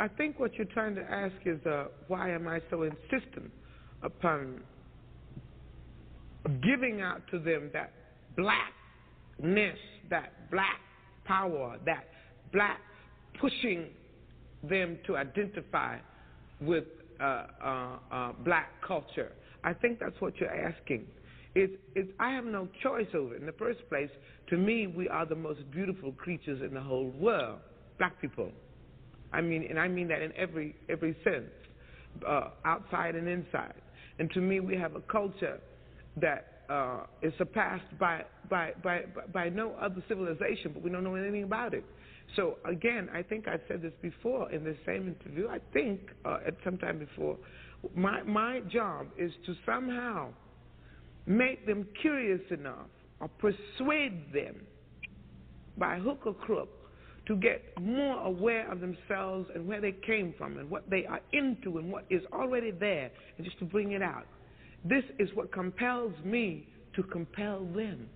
I think what you're trying to ask is uh, why am I so insistent upon giving out to them that blackness, that black power, that black pushing them to identify with uh, uh, uh, black culture. I think that's what you're asking. It's, it's, I have no choice over it. In the first place, to me, we are the most beautiful creatures in the whole world, black people. I mean, and I mean that in every every sense, uh, outside and inside. And to me, we have a culture that uh, is surpassed by, by by by no other civilization, but we don't know anything about it. So again, I think I said this before in the same interview. I think uh, at some time before, my my job is to somehow make them curious enough or persuade them by hook or crook to get more aware of themselves and where they came from and what they are into and what is already there and just to bring it out. This is what compels me to compel them.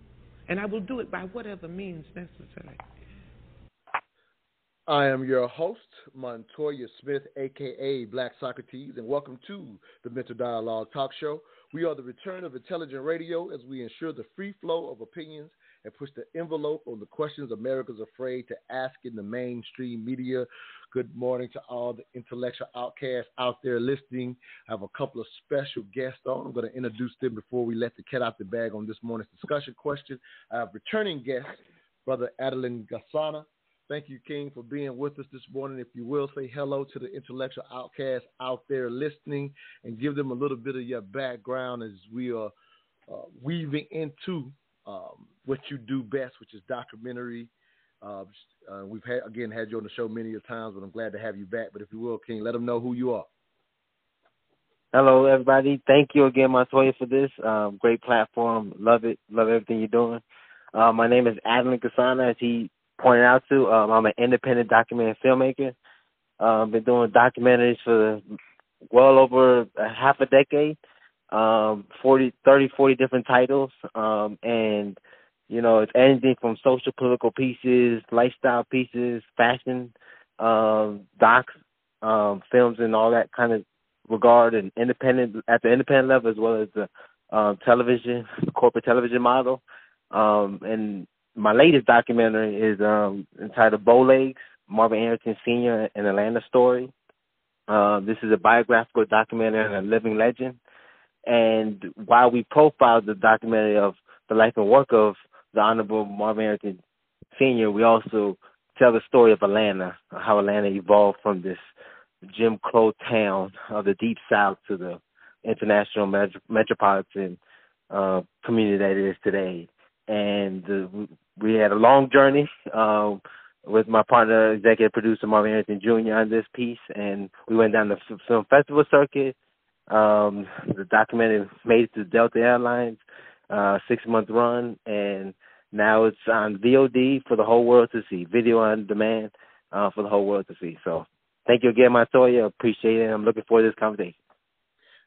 And I will do it by whatever means necessary. I am your host, Montoya Smith, aka Black Socrates, and welcome to the Mental Dialogue Talk Show. We are the return of intelligent radio as we ensure the free flow of opinions and push the envelope on the questions America's afraid to ask in the mainstream media. Good morning to all the intellectual outcasts out there listening. I have a couple of special guests on. I'm going to introduce them before we let the cat out the bag on this morning's discussion question. I have returning guest, Brother Adeline Gasana. Thank you, King, for being with us this morning. If you will, say hello to the intellectual outcasts out there listening and give them a little bit of your background as we are uh, weaving into what you do best, which is documentary. Uh, uh, we've had again had you on the show many times, but I'm glad to have you back. But if you will, King, let them know who you are. Hello, everybody. Thank you again, Montoya, for this um, great platform. Love it. Love everything you're doing. Uh, my name is Adeline Kasana, as he pointed out to. Um, I'm an independent documentary filmmaker. Um, been doing documentaries for well over a half a decade. Um, 40, 30, 40 different titles. Um, and, you know, it's anything from social political pieces, lifestyle pieces, fashion, um, docs, um, films and all that kind of regard and independent at the independent level as well as the um, television, corporate television model. Um, and my latest documentary is um, entitled Bowlegs, Marvin Arrington Sr. an Atlanta Story. Uh, this is a biographical documentary on a living legend. And while we profiled the documentary of the life and work of the Honorable Marvin Arrington Sr., we also tell the story of Atlanta, how Atlanta evolved from this Jim Crow town of the Deep South to the international met- metropolitan uh, community that it is today. And uh, we had a long journey um, with my partner, executive producer Marvin Arrington Jr. on this piece, and we went down the film festival circuit. Um, the documentary made it to Delta Airlines, uh, six month run, and now it's on VOD for the whole world to see, video on demand uh, for the whole world to see. So, thank you again, Montoya. Appreciate it. I'm looking forward to this conversation.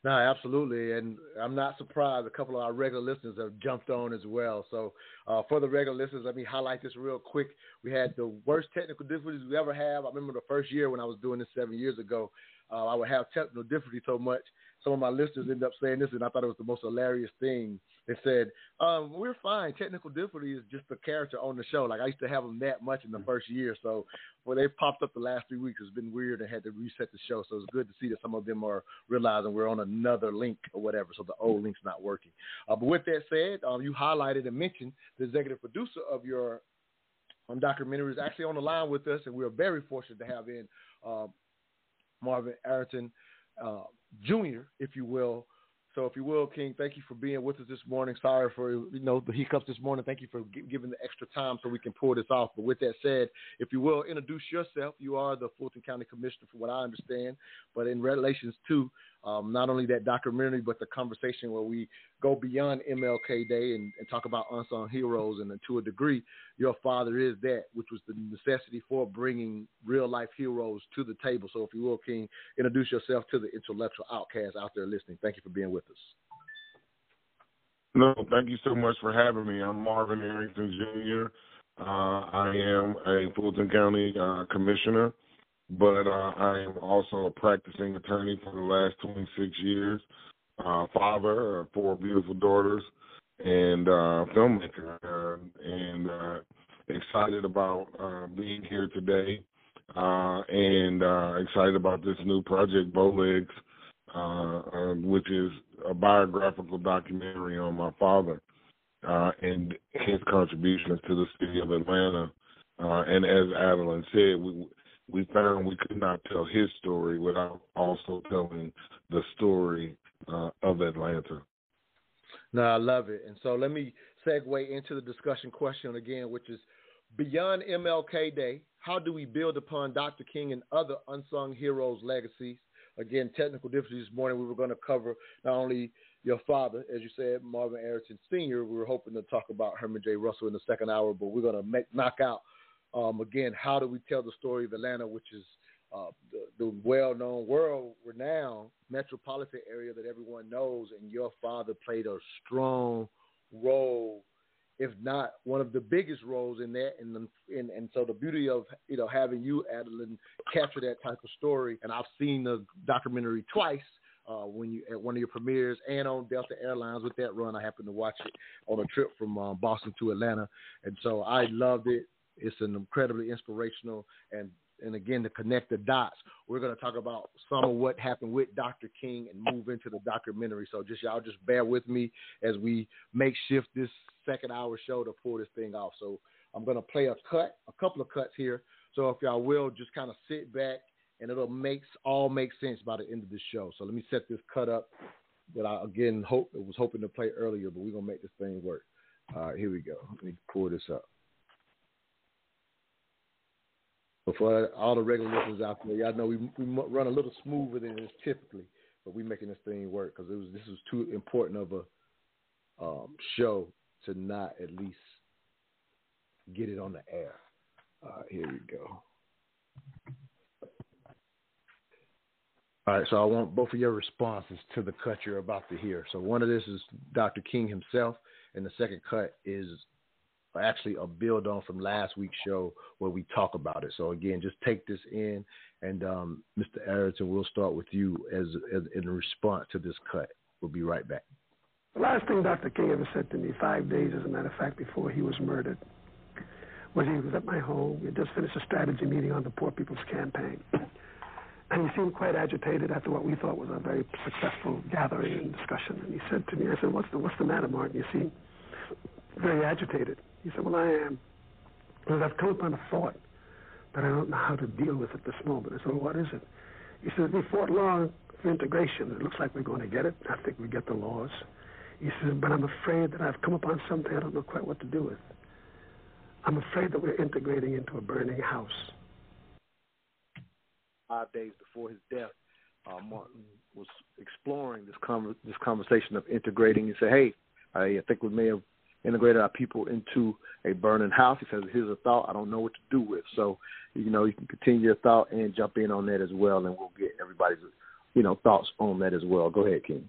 No, absolutely, and I'm not surprised. A couple of our regular listeners have jumped on as well. So, uh, for the regular listeners, let me highlight this real quick. We had the worst technical difficulties we ever have. I remember the first year when I was doing this seven years ago. Uh, I would have technical difficulty so much some of my listeners end up saying this, and I thought it was the most hilarious thing. They said, um, "We're fine. Technical difficulty is just the character on the show. Like I used to have them that much in the first year, so when they popped up the last three weeks, it's been weird and had to reset the show. So it's good to see that some of them are realizing we're on another link or whatever, so the old link's not working. Uh, but with that said, um, you highlighted and mentioned the executive producer of your um, documentary is actually on the line with us, and we're very fortunate to have in uh, Marvin Arrington. Uh, Junior, if you will. So, if you will, King, thank you for being with us this morning. Sorry for you know the hiccups this morning. Thank you for g- giving the extra time so we can pull this off. But with that said, if you will, introduce yourself. You are the Fulton County Commissioner, from what I understand. But in relations to um, not only that documentary, but the conversation where we go beyond MLK Day and, and, talk about unsung heroes. And to a degree, your father is that, which was the necessity for bringing real life heroes to the table. So, if you will, King, introduce yourself to the intellectual outcasts out there listening. Thank you for being with us. No, thank you so much for having me. I'm Marvin Arrington Jr. Uh, I am a Fulton County uh, Commissioner. But uh, I am also a practicing attorney for the last 26 years, uh, father of four beautiful daughters, and uh, filmmaker, uh, and uh, excited about uh, being here today, uh, and uh, excited about this new project, Bowlegs, uh, uh, which is a biographical documentary on my father uh, and his contributions to the city of Atlanta. Uh, and as Adeline said, we we found we could not tell his story without also telling the story uh, of Atlanta. No, I love it. And so let me segue into the discussion question again, which is beyond MLK Day, how do we build upon Dr. King and other unsung heroes' legacies? Again, technical difficulties this morning. We were going to cover not only your father, as you said, Marvin Arrington Sr. We were hoping to talk about Herman J. Russell in the second hour, but we're going to knock out um, again how do we tell the story of Atlanta, which is uh, the, the well-known, world-renowned metropolitan area that everyone knows, and your father played a strong role, if not one of the biggest roles in that. And and, and so the beauty of you know having you, Adeline, capture that type of story, and I've seen the documentary twice uh, when you at one of your premieres and on Delta Airlines with that run. I happened to watch it on a trip from uh, Boston to Atlanta, and so I loved it. It's an incredibly inspirational and and again to connect the dots. We're going to talk about some of what happened with Dr. King and move into the documentary. So just y'all just bear with me as we make shift this second hour show to pull this thing off. So I'm going to play a cut, a couple of cuts here. So if y'all will just kind of sit back and it'll makes all make sense by the end of the show. So let me set this cut up that I again hope it was hoping to play earlier, but we're gonna make this thing work. All right, here we go. Let me pull this up. Before all the regular listeners out there, y'all know we we run a little smoother than this typically, but we making this thing work because it was this was too important of a um, show to not at least get it on the air. Right, here we go. All right, so I want both of your responses to the cut you're about to hear. So one of this is Dr. King himself, and the second cut is actually a build on from last week's show where we talk about it. So again, just take this in, and um, Mr. Arrington, we'll start with you as, as in response to this cut. We'll be right back. The last thing Dr. King ever said to me, five days, as a matter of fact, before he was murdered, was he was at my home. We had just finished a strategy meeting on the Poor People's Campaign. And he seemed quite agitated after what we thought was a very successful gathering and discussion. And he said to me, I said, what's the, what's the matter, Martin? You seem very agitated. He said, well, I am. Because I've come upon a thought that I don't know how to deal with at this moment. I said, well, what is it? He said, we fought long for integration. It looks like we're going to get it. I think we get the laws. He said, but I'm afraid that I've come upon something I don't know quite what to do with. I'm afraid that we're integrating into a burning house five days before his death, uh, Martin was exploring this con- this conversation of integrating. He said, "Hey, I, I think we may have integrated our people into a burning house." He says, "Here's a thought I don't know what to do with." So, you know, you can continue your thought and jump in on that as well, and we'll get everybody's, you know, thoughts on that as well. Go ahead, King.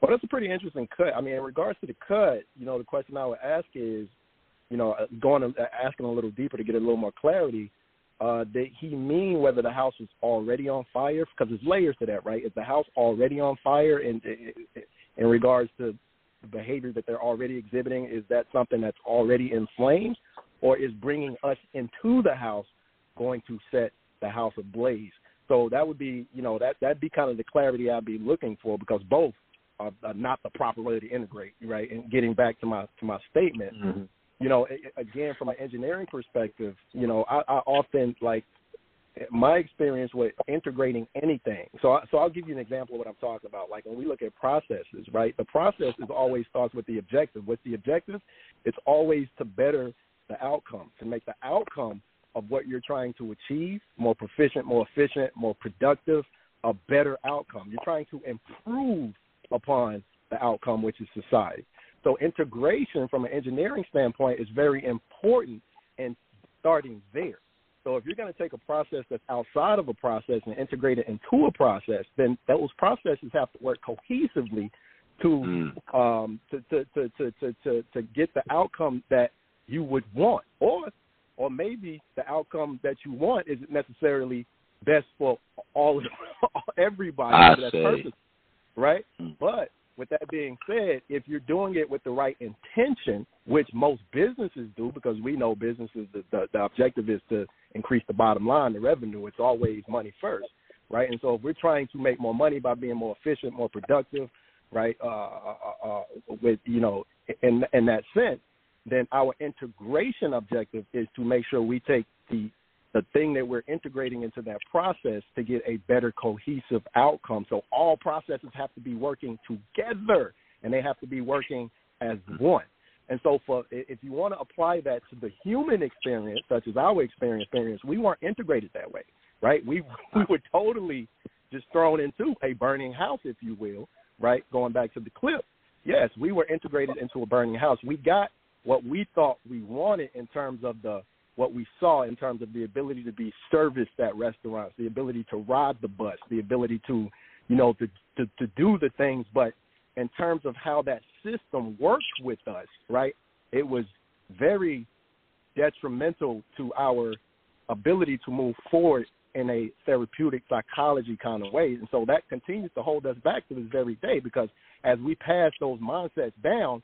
Well, that's a pretty interesting cut. I mean, in regards to the cut, you know, the question I would ask is, you know, going to, asking a little deeper to get a little more clarity uh, did he mean whether the house was already on fire? Because there's layers to that, right? Is the house already on fire in in regards to behavior that they're already exhibiting? Is that something that's already in flames, or is bringing us into the house going to set the house ablaze? So that would be, you know, that that'd be kind of the clarity I'd be looking for because both are, are not the proper way to integrate, right? And getting back to my to my statement, mm-hmm you know, again, from an engineering perspective, you know, I, I often like my experience with integrating anything. So, I, so I'll give you an example of what I'm talking about. Like when we look at processes, right? The process is always starts with the objective. What's the objective? It's always to better the outcome, to make the outcome of what you're trying to achieve more proficient, more efficient, more productive, a better outcome. You're trying to improve upon the outcome, which is society. So integration from an engineering standpoint is very important and starting there. So if you're going to take a process that's outside of a process and integrate it into a process, then those processes have to work cohesively to mm. um, to, to, to, to, to, to, get the outcome that you would want, or or maybe the outcome that you want isn't necessarily best for all everybody. I that's say. purpose, right? Mm. But with that being said, if you're doing it with the right intention, which most businesses do, because we know businesses the, the, the objective is to increase the bottom line, the revenue. It's always money first, right? And so if we're trying to make more money by being more efficient, more productive, right? Uh, uh, uh, with you know, in in that sense, then our integration objective is to make sure we take the the thing that we're integrating into that process to get a better cohesive outcome. So all processes have to be working together and they have to be working as one. And so for if you want to apply that to the human experience, such as our experience, we weren't integrated that way, right? We we were totally just thrown into a burning house, if you will, right? Going back to the clip. Yes, we were integrated into a burning house. We got what we thought we wanted in terms of the what we saw in terms of the ability to be serviced at restaurants, the ability to ride the bus, the ability to, you know, to to, to do the things. But in terms of how that system works with us, right, it was very detrimental to our ability to move forward in a therapeutic psychology kind of way. And so that continues to hold us back to this very day because as we pass those mindsets down,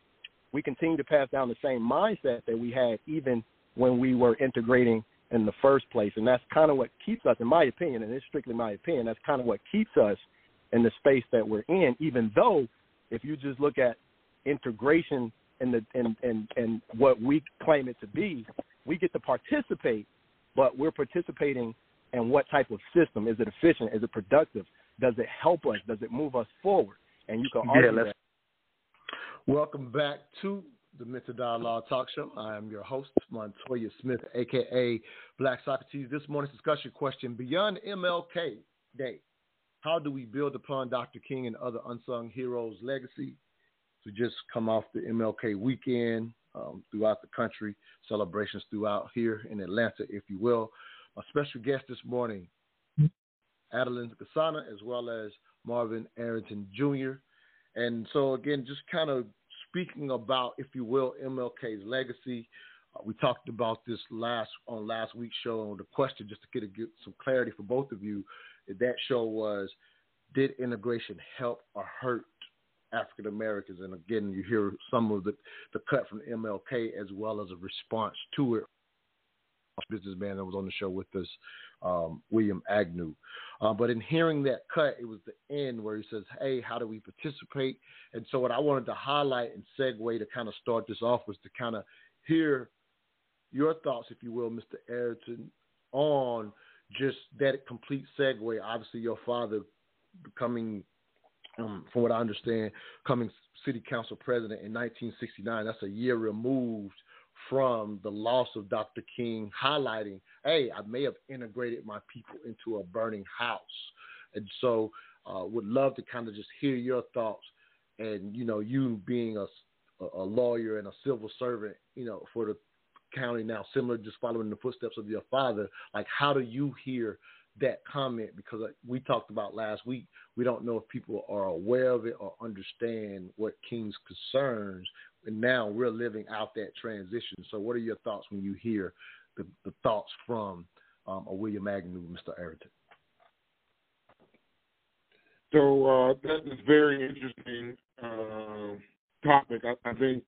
we continue to pass down the same mindset that we had even when we were integrating in the first place. And that's kind of what keeps us, in my opinion, and it's strictly my opinion, that's kind of what keeps us in the space that we're in, even though if you just look at integration and the and, and, and what we claim it to be, we get to participate, but we're participating in what type of system? Is it efficient? Is it productive? Does it help us? Does it move us forward? And you can argue yeah, that. Welcome back to the Mental Dialogue Talk Show. I am your host, Montoya Smith, aka Black Socrates. This morning's discussion question Beyond MLK Day, how do we build upon Dr. King and other unsung heroes' legacy? To just come off the MLK weekend um, throughout the country, celebrations throughout here in Atlanta, if you will. A special guest this morning, Adeline Kasana, as well as Marvin Arrington Jr. And so, again, just kind of speaking about, if you will, MLK's legacy. Uh, we talked about this last on last week's show, and the question just to get, a, get some clarity for both of you. That show was, did integration help or hurt African Americans? And again, you hear some of the, the cut from MLK as well as a response to it. Businessman that was on the show with us, um, William Agnew. Uh, but in hearing that cut, it was the end where he says, Hey, how do we participate? And so, what I wanted to highlight and segue to kind of start this off was to kind of hear your thoughts, if you will, Mr. Arrington, on just that complete segue. Obviously, your father becoming, um, from what I understand, coming city council president in 1969. That's a year removed from the loss of Dr. King, highlighting, hey, I may have integrated my people into a burning house. And so, uh, would love to kind of just hear your thoughts. And, you know, you being a, a lawyer and a civil servant, you know, for the county now, similar, just following the footsteps of your father, like, how do you hear that comment? Because we talked about last week, we don't know if people are aware of it or understand what King's concerns and now we're living out that transition. So, what are your thoughts when you hear the, the thoughts from um, a William Agnew, Mr. Arrington? So uh, that is very interesting uh, topic. I, I think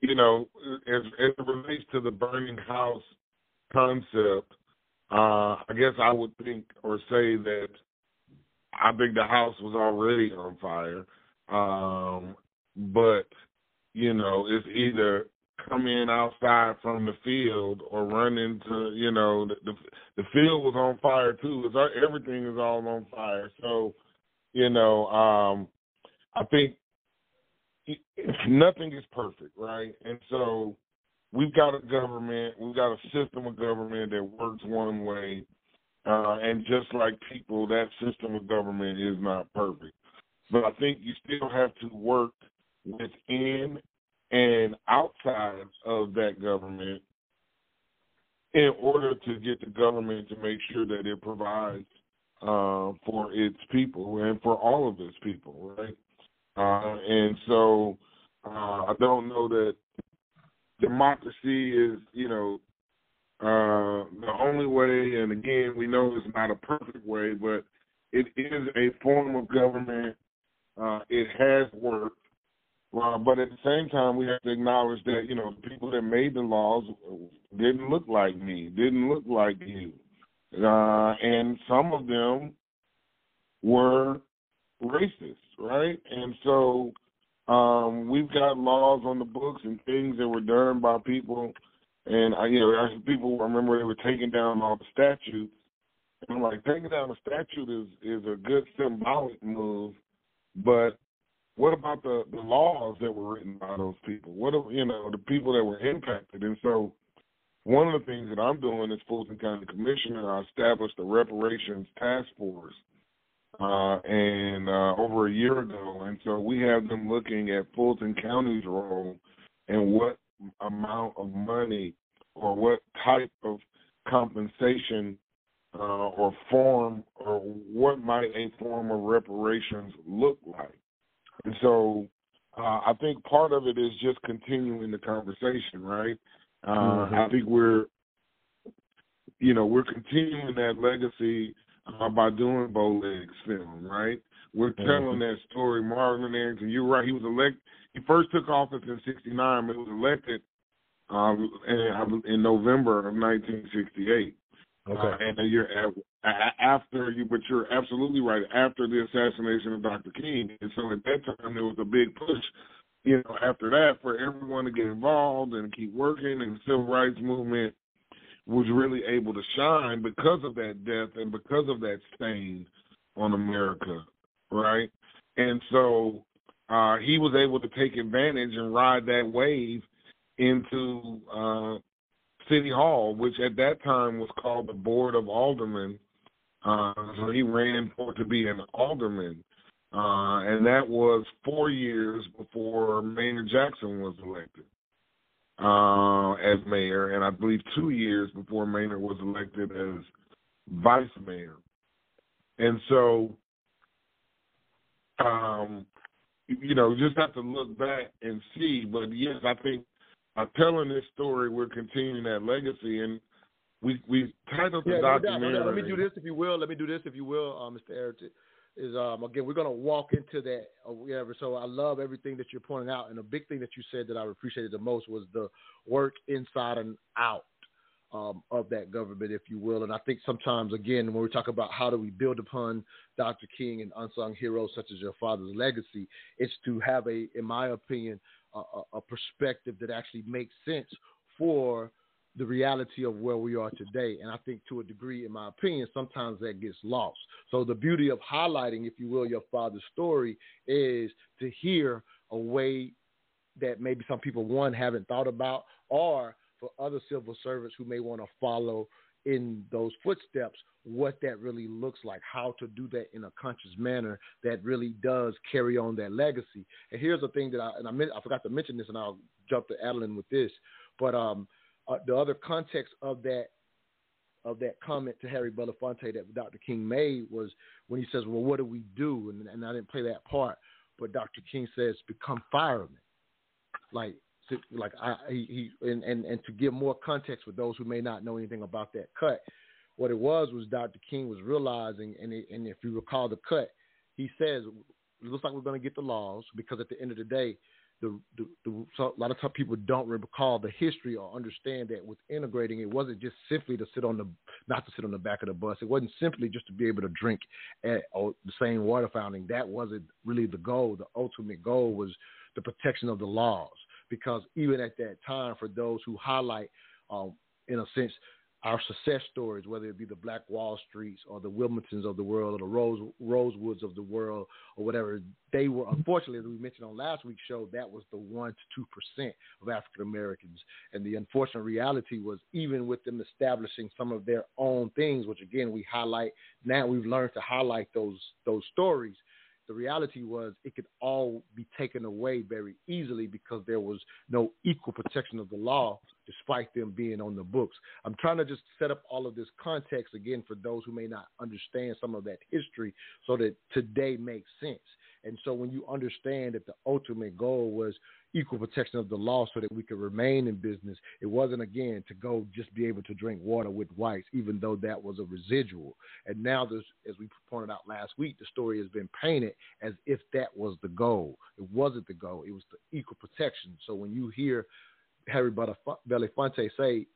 you know, as, as it relates to the burning house concept, uh, I guess I would think or say that I think the house was already on fire. Um, but, you know, it's either come in outside from the field or run into, you know, the the, the field was on fire too. It's, everything is all on fire. So, you know, um, I think nothing is perfect, right? And so we've got a government, we've got a system of government that works one way, uh, and just like people, that system of government is not perfect. But I think you still have to work within and outside of that government in order to get the government to make sure that it provides uh, for its people and for all of its people, right? Uh, and so uh, I don't know that democracy is, you know, uh, the only way, and again, we know it's not a perfect way, but it is a form of government. Uh, it has worked. Uh, but at the same time, we have to acknowledge that you know the people that made the laws didn't look like me, didn't look like you, uh, and some of them were racist, right? And so um, we've got laws on the books and things that were done by people, and I, you know, people remember they were taking down all the statutes. And I'm like, taking down a statute is is a good symbolic move, but what about the the laws that were written by those people? What are, you know the people that were impacted? And so, one of the things that I'm doing as Fulton County Commissioner, I established a reparations task force uh, and uh, over a year ago, and so we have them looking at Fulton County's role and what amount of money or what type of compensation uh, or form or what might a form of reparations look like. And so uh, I think part of it is just continuing the conversation, right? Uh, mm-hmm. I think we're, you know, we're continuing that legacy uh, by doing Bowlegs film, right? We're mm-hmm. telling that story. Marvin Arrington, you're right. He was elected. He first took office in '69, but he was elected um, in, in November of 1968. Okay. Uh, and a year after you, but you're absolutely right. After the assassination of Dr. King, and so at that time there was a big push, you know, after that for everyone to get involved and keep working, and the civil rights movement was really able to shine because of that death and because of that stain on America, right? And so uh, he was able to take advantage and ride that wave into uh, City Hall, which at that time was called the Board of Aldermen. Uh, so he ran for to be an alderman, uh, and that was four years before Maynard Jackson was elected uh, as mayor, and I believe two years before Maynard was elected as vice mayor. And so, um, you know, just have to look back and see. But yes, I think by telling this story, we're continuing that legacy, and we we titled the yeah, documentary. No, let me do this if you will. Let me do this if you will, uh, Mr. Eric. Is um again we're gonna walk into that or uh, whatever. So I love everything that you're pointing out, and the big thing that you said that I appreciated the most was the work inside and out um, of that government, if you will. And I think sometimes, again, when we talk about how do we build upon Dr. King and unsung heroes such as your father's legacy, it's to have a, in my opinion, a, a perspective that actually makes sense for the reality of where we are today. And I think to a degree, in my opinion, sometimes that gets lost. So the beauty of highlighting, if you will, your father's story is to hear a way that maybe some people one haven't thought about or for other civil servants who may want to follow in those footsteps what that really looks like, how to do that in a conscious manner that really does carry on that legacy. And here's the thing that I and I, meant, I forgot to mention this, and I'll jump to Adeline with this, but um, uh, the other context of that of that comment to Harry Belafonte that Dr. King made was when he says, "Well, what do we do?" And, and I didn't play that part, but Dr. King says, "Become firemen." Like like I, he, he and, and and to give more context for those who may not know anything about that cut, what it was was Dr. King was realizing, and it, and if you recall the cut, he says it looks like we're going to get the laws because at the end of the day, the, the, the so a lot of people don't recall the history or understand that with integrating, it wasn't just simply to sit on the not to sit on the back of the bus. It wasn't simply just to be able to drink at oh, the same water fountain. That wasn't really the goal. The ultimate goal was the protection of the laws because even at that time, for those who highlight, um, in a sense, our success stories, whether it be the Black Wall Streets or the Wilmingtons of the world or the Rose Rosewoods of the world or whatever, they were unfortunately, as we mentioned on last week's show, that was the one to two percent of African Americans. And the unfortunate reality was even with them establishing some of their own things, which again we highlight now, we've learned to highlight those those stories the reality was it could all be taken away very easily because there was no equal protection of the law despite them being on the books. I'm trying to just set up all of this context again for those who may not understand some of that history so that today makes sense. And so when you understand that the ultimate goal was equal protection of the law so that we could remain in business. It wasn't again to go just be able to drink water with whites, even though that was a residual. And now, as we pointed out last week, the story has been painted as if that was the goal. It wasn't the goal. It was the equal protection. So when you hear Harry Belafonte say,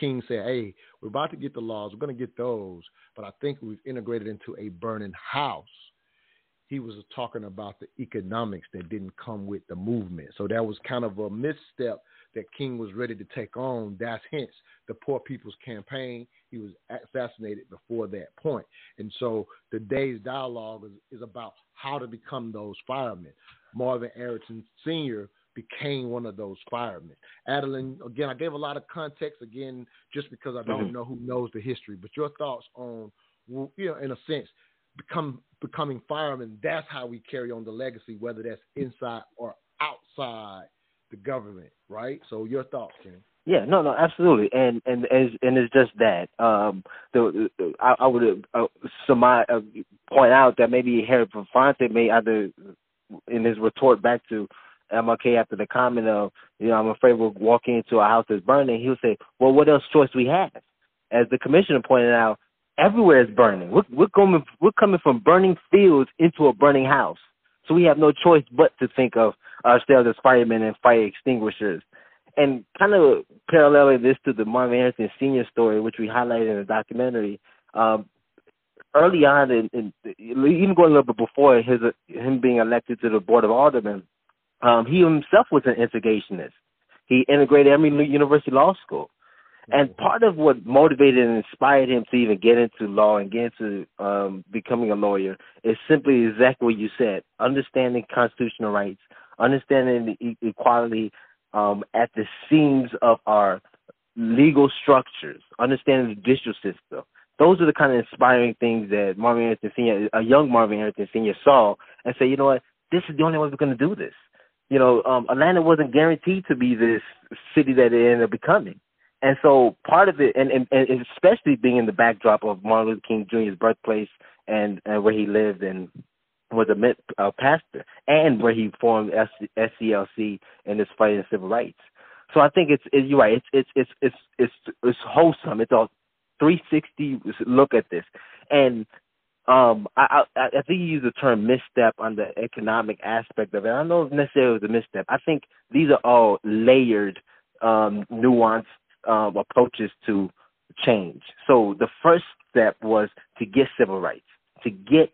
King said, "Hey, we're about to get the laws. We're going to get those, but I think we've integrated into a burning house." He was talking about the economics that didn't come with the movement. So that was kind of a misstep that King was ready to take on. That's hence the Poor People's Campaign. He was assassinated before that point. And so today's dialogue is, is about how to become those firemen. Marvin Arrington Sr. became one of those firemen. Adeline, again, I gave a lot of context, again, just because I don't mm-hmm. know who knows the history, but your thoughts on, you know, in a sense, become becoming firemen, that's how we carry on the legacy, whether that's inside or outside the government, right? So your thoughts, Ken? Yeah, no, no, absolutely, and and and, and it's just that. Um, the, the I, I would uh, my uh, point out that maybe Harry Fonte may either in his retort back to MLK after the comment of, you know, I'm afraid we're walking into a house that's burning. He'll say, well, what else choice we have? As the commissioner pointed out, everywhere is burning. We're, we're coming we're coming from burning fields into a burning house. So we have no choice but to think of ourselves as firemen and fire extinguishers. And kind of paralleling this to the Marvin Arrington Sr. story, which we highlighted in the documentary, um, early on, in, in, even going a little bit before his him being elected to the Board of Aldermen, um, he himself was an integrationist. He integrated Emory University Law School. And part of what motivated and inspired him to even get into law and get into um, becoming a lawyer is simply exactly what you said: understanding constitutional rights, understanding the e- equality um, at the seams of our legal structures, understanding the judicial system. Those are the kind of inspiring things that Marvin Arrington Sr., a young Marvin Arrington Sr., saw and said, you know what, this is the only way we're going to do this. You know, um, Atlanta wasn't guaranteed to be this city that it ended up becoming. And so part of it, and, and, and especially being in the backdrop of Martin Luther King Jr.'s birthplace and, and where he lived and was a uh, pastor, and where he formed SCLC and his fight in civil rights. So I think it's, it, you're right. It's it's it's it's it's it's wholesome. It's a 360 look at this, and um, I, I I think you use the term misstep on the economic aspect of it. I don't know if necessarily it was a misstep. I think these are all layered, um, nuanced um, approaches to change. So the first step was to get civil rights, to get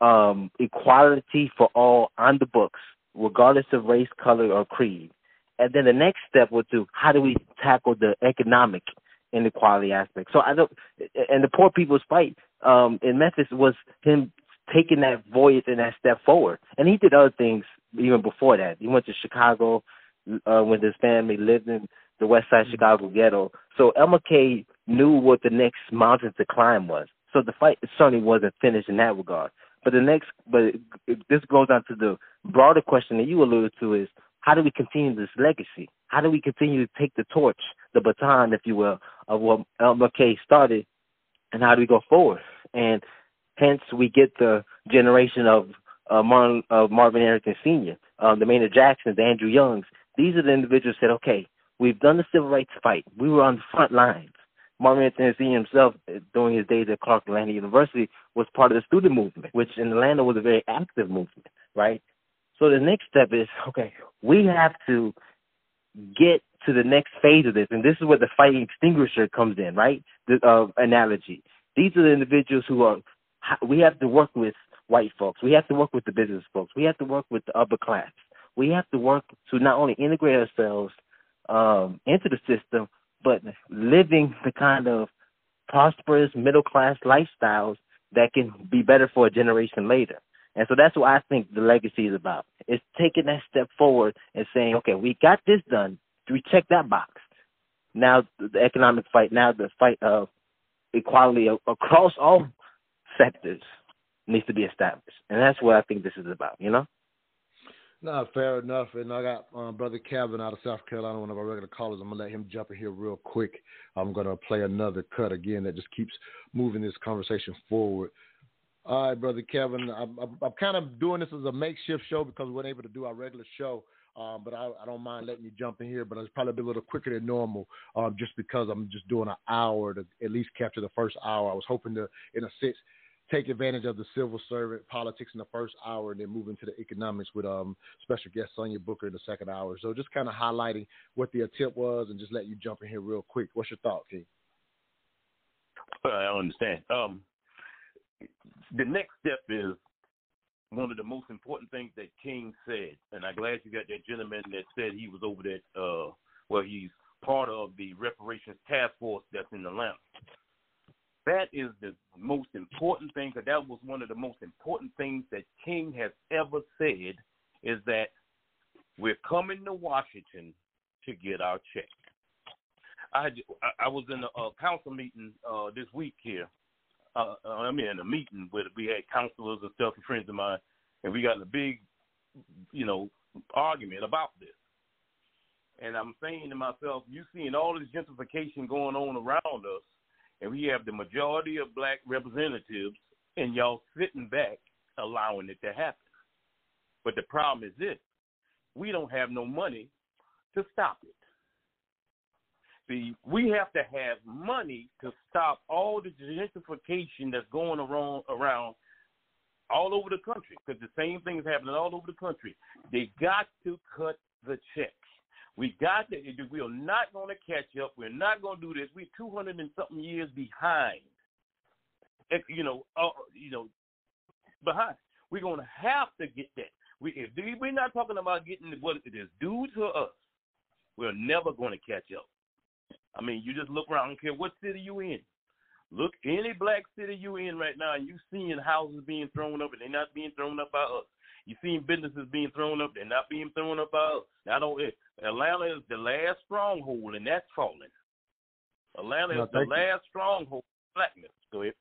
um, equality for all on the books, regardless of race, color, or creed. And then the next step was to how do we tackle the economic inequality aspect. So I don't, and the poor people's fight um, in Memphis was him taking that voice and that step forward. And he did other things even before that. He went to Chicago uh, with his family, lived in the West Side Chicago ghetto. So MLK knew what the next mountain to climb was. So the fight certainly wasn't finished in that regard. But the next, but this goes on to the broader question that you alluded to is how do we continue this legacy? How do we continue to take the torch, the baton, if you will, of what Elmer MLK started, and how do we go forward? And hence we get the generation of uh, Martin, uh, Marvin Arrington Sr., um, the Maynard Jacksons, the Andrew Youngs. These are the individuals that said, okay, We've done the civil rights fight. We were on the front lines. Martin Luther King himself, uh, during his days at Clark Atlanta University, was part of the student movement, which in Atlanta was a very active movement, right? So the next step is okay, we have to get to the next phase of this, and this is where the fighting extinguisher comes in, right? The uh, analogy. These are the individuals who are. We have to work with white folks. We have to work with the business folks. We have to work with the upper class. We have to work to not only integrate ourselves um, into the system, but living the kind of prosperous middle class lifestyles that can be better for a generation later. And so that's what I think the legacy is about. It's taking that step forward and saying, okay, we got this done. We check that box. Now the economic fight, now the fight of equality across all sectors needs to be established. And that's what I think this is about, you know? No, fair enough. And I got um, Brother Calvin out of South Carolina, one of our regular callers. I'm going to let him jump in here real quick. I'm going to play another cut again that just keeps moving this conversation forward. All right, Brother Kevin, I'm, I'm, I'm kind of doing this as a makeshift show because we weren't able to do our regular show um, but I, I, don't mind letting you jump in here. But it's probably a little quicker than normal, um, just because I'm just doing an hour to at least capture the first hour. I was hoping to, in a sense, take advantage of the civil servant politics in the first hour, and then move into the economics with um, special guest Sonia Booker in the second hour. So just kind of highlighting what the attempt was, and just let you jump in here real quick. What's your thought, King? I understand. Um, the next step is one of the most important things that King said, and I'm glad you got that gentleman that said he was over that. Uh, well, he's part of the reparations task force that's in Atlanta. That is the most important thing, because that was one of the most important things that King has ever said, is that we're coming to Washington to get our check. I I was in a, a council meeting uh, this week here. Uh, uh, I mean, in a meeting where we had counselors and stuff and friends of mine, and we got in a big, you know, argument about this. And I'm saying to myself, you seeing all this gentrification going on around us, and we have the majority of black representatives, and y'all sitting back allowing it to happen. But the problem is this: we don't have no money to stop it. See, we have to have money to stop all the gentrification that's going around around all over the country because the same thing is happening all over the country. They got to cut the checks. We got to. We are not going to catch up. We're not going to do this. We're 200 and something years behind. You know, uh, you know, behind. We're going to have to get that. We if we're not talking about getting what it is due to us, we're never going to catch up. I mean, you just look around. I don't care what city you in. Look, any black city you in right now, and you seeing houses being thrown up, and they're not being thrown up by us. You seeing businesses being thrown up, they're not being thrown up by us. Now, don't Atlanta is the last stronghold, and that's falling. Atlanta no, is the last stronghold. Blackness. Go ahead.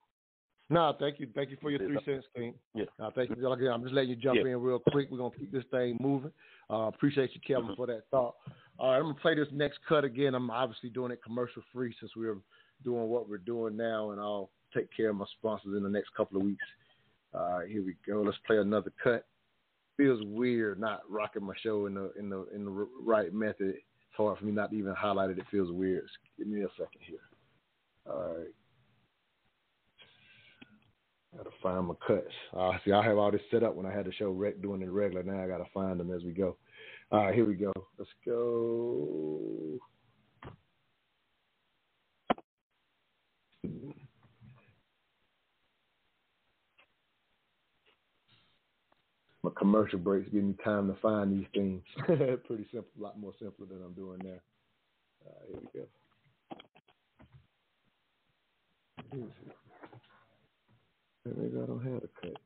No, thank you, thank you for your three cents, King. Yeah. No, thank you. Again, I'm just letting you jump yeah. in real quick. We're gonna keep this thing moving. Uh, appreciate you, Kevin, mm-hmm. for that thought. All right, I'm gonna play this next cut again. I'm obviously doing it commercial free since we're doing what we're doing now, and I'll take care of my sponsors in the next couple of weeks. Uh, here we go. Let's play another cut. Feels weird not rocking my show in the in the in the right method. It's hard for me not to even highlight it. It feels weird. Give me a second here. All right. Gotta find my cuts. Uh, see, I have all this set up when I had the show rec- doing it regular. Now I gotta find them as we go. All right, here we go. Let's go. My commercial breaks give me time to find these things. Pretty simple, a lot more simpler than I'm doing now. Uh, here we go. Maybe I don't have a cut.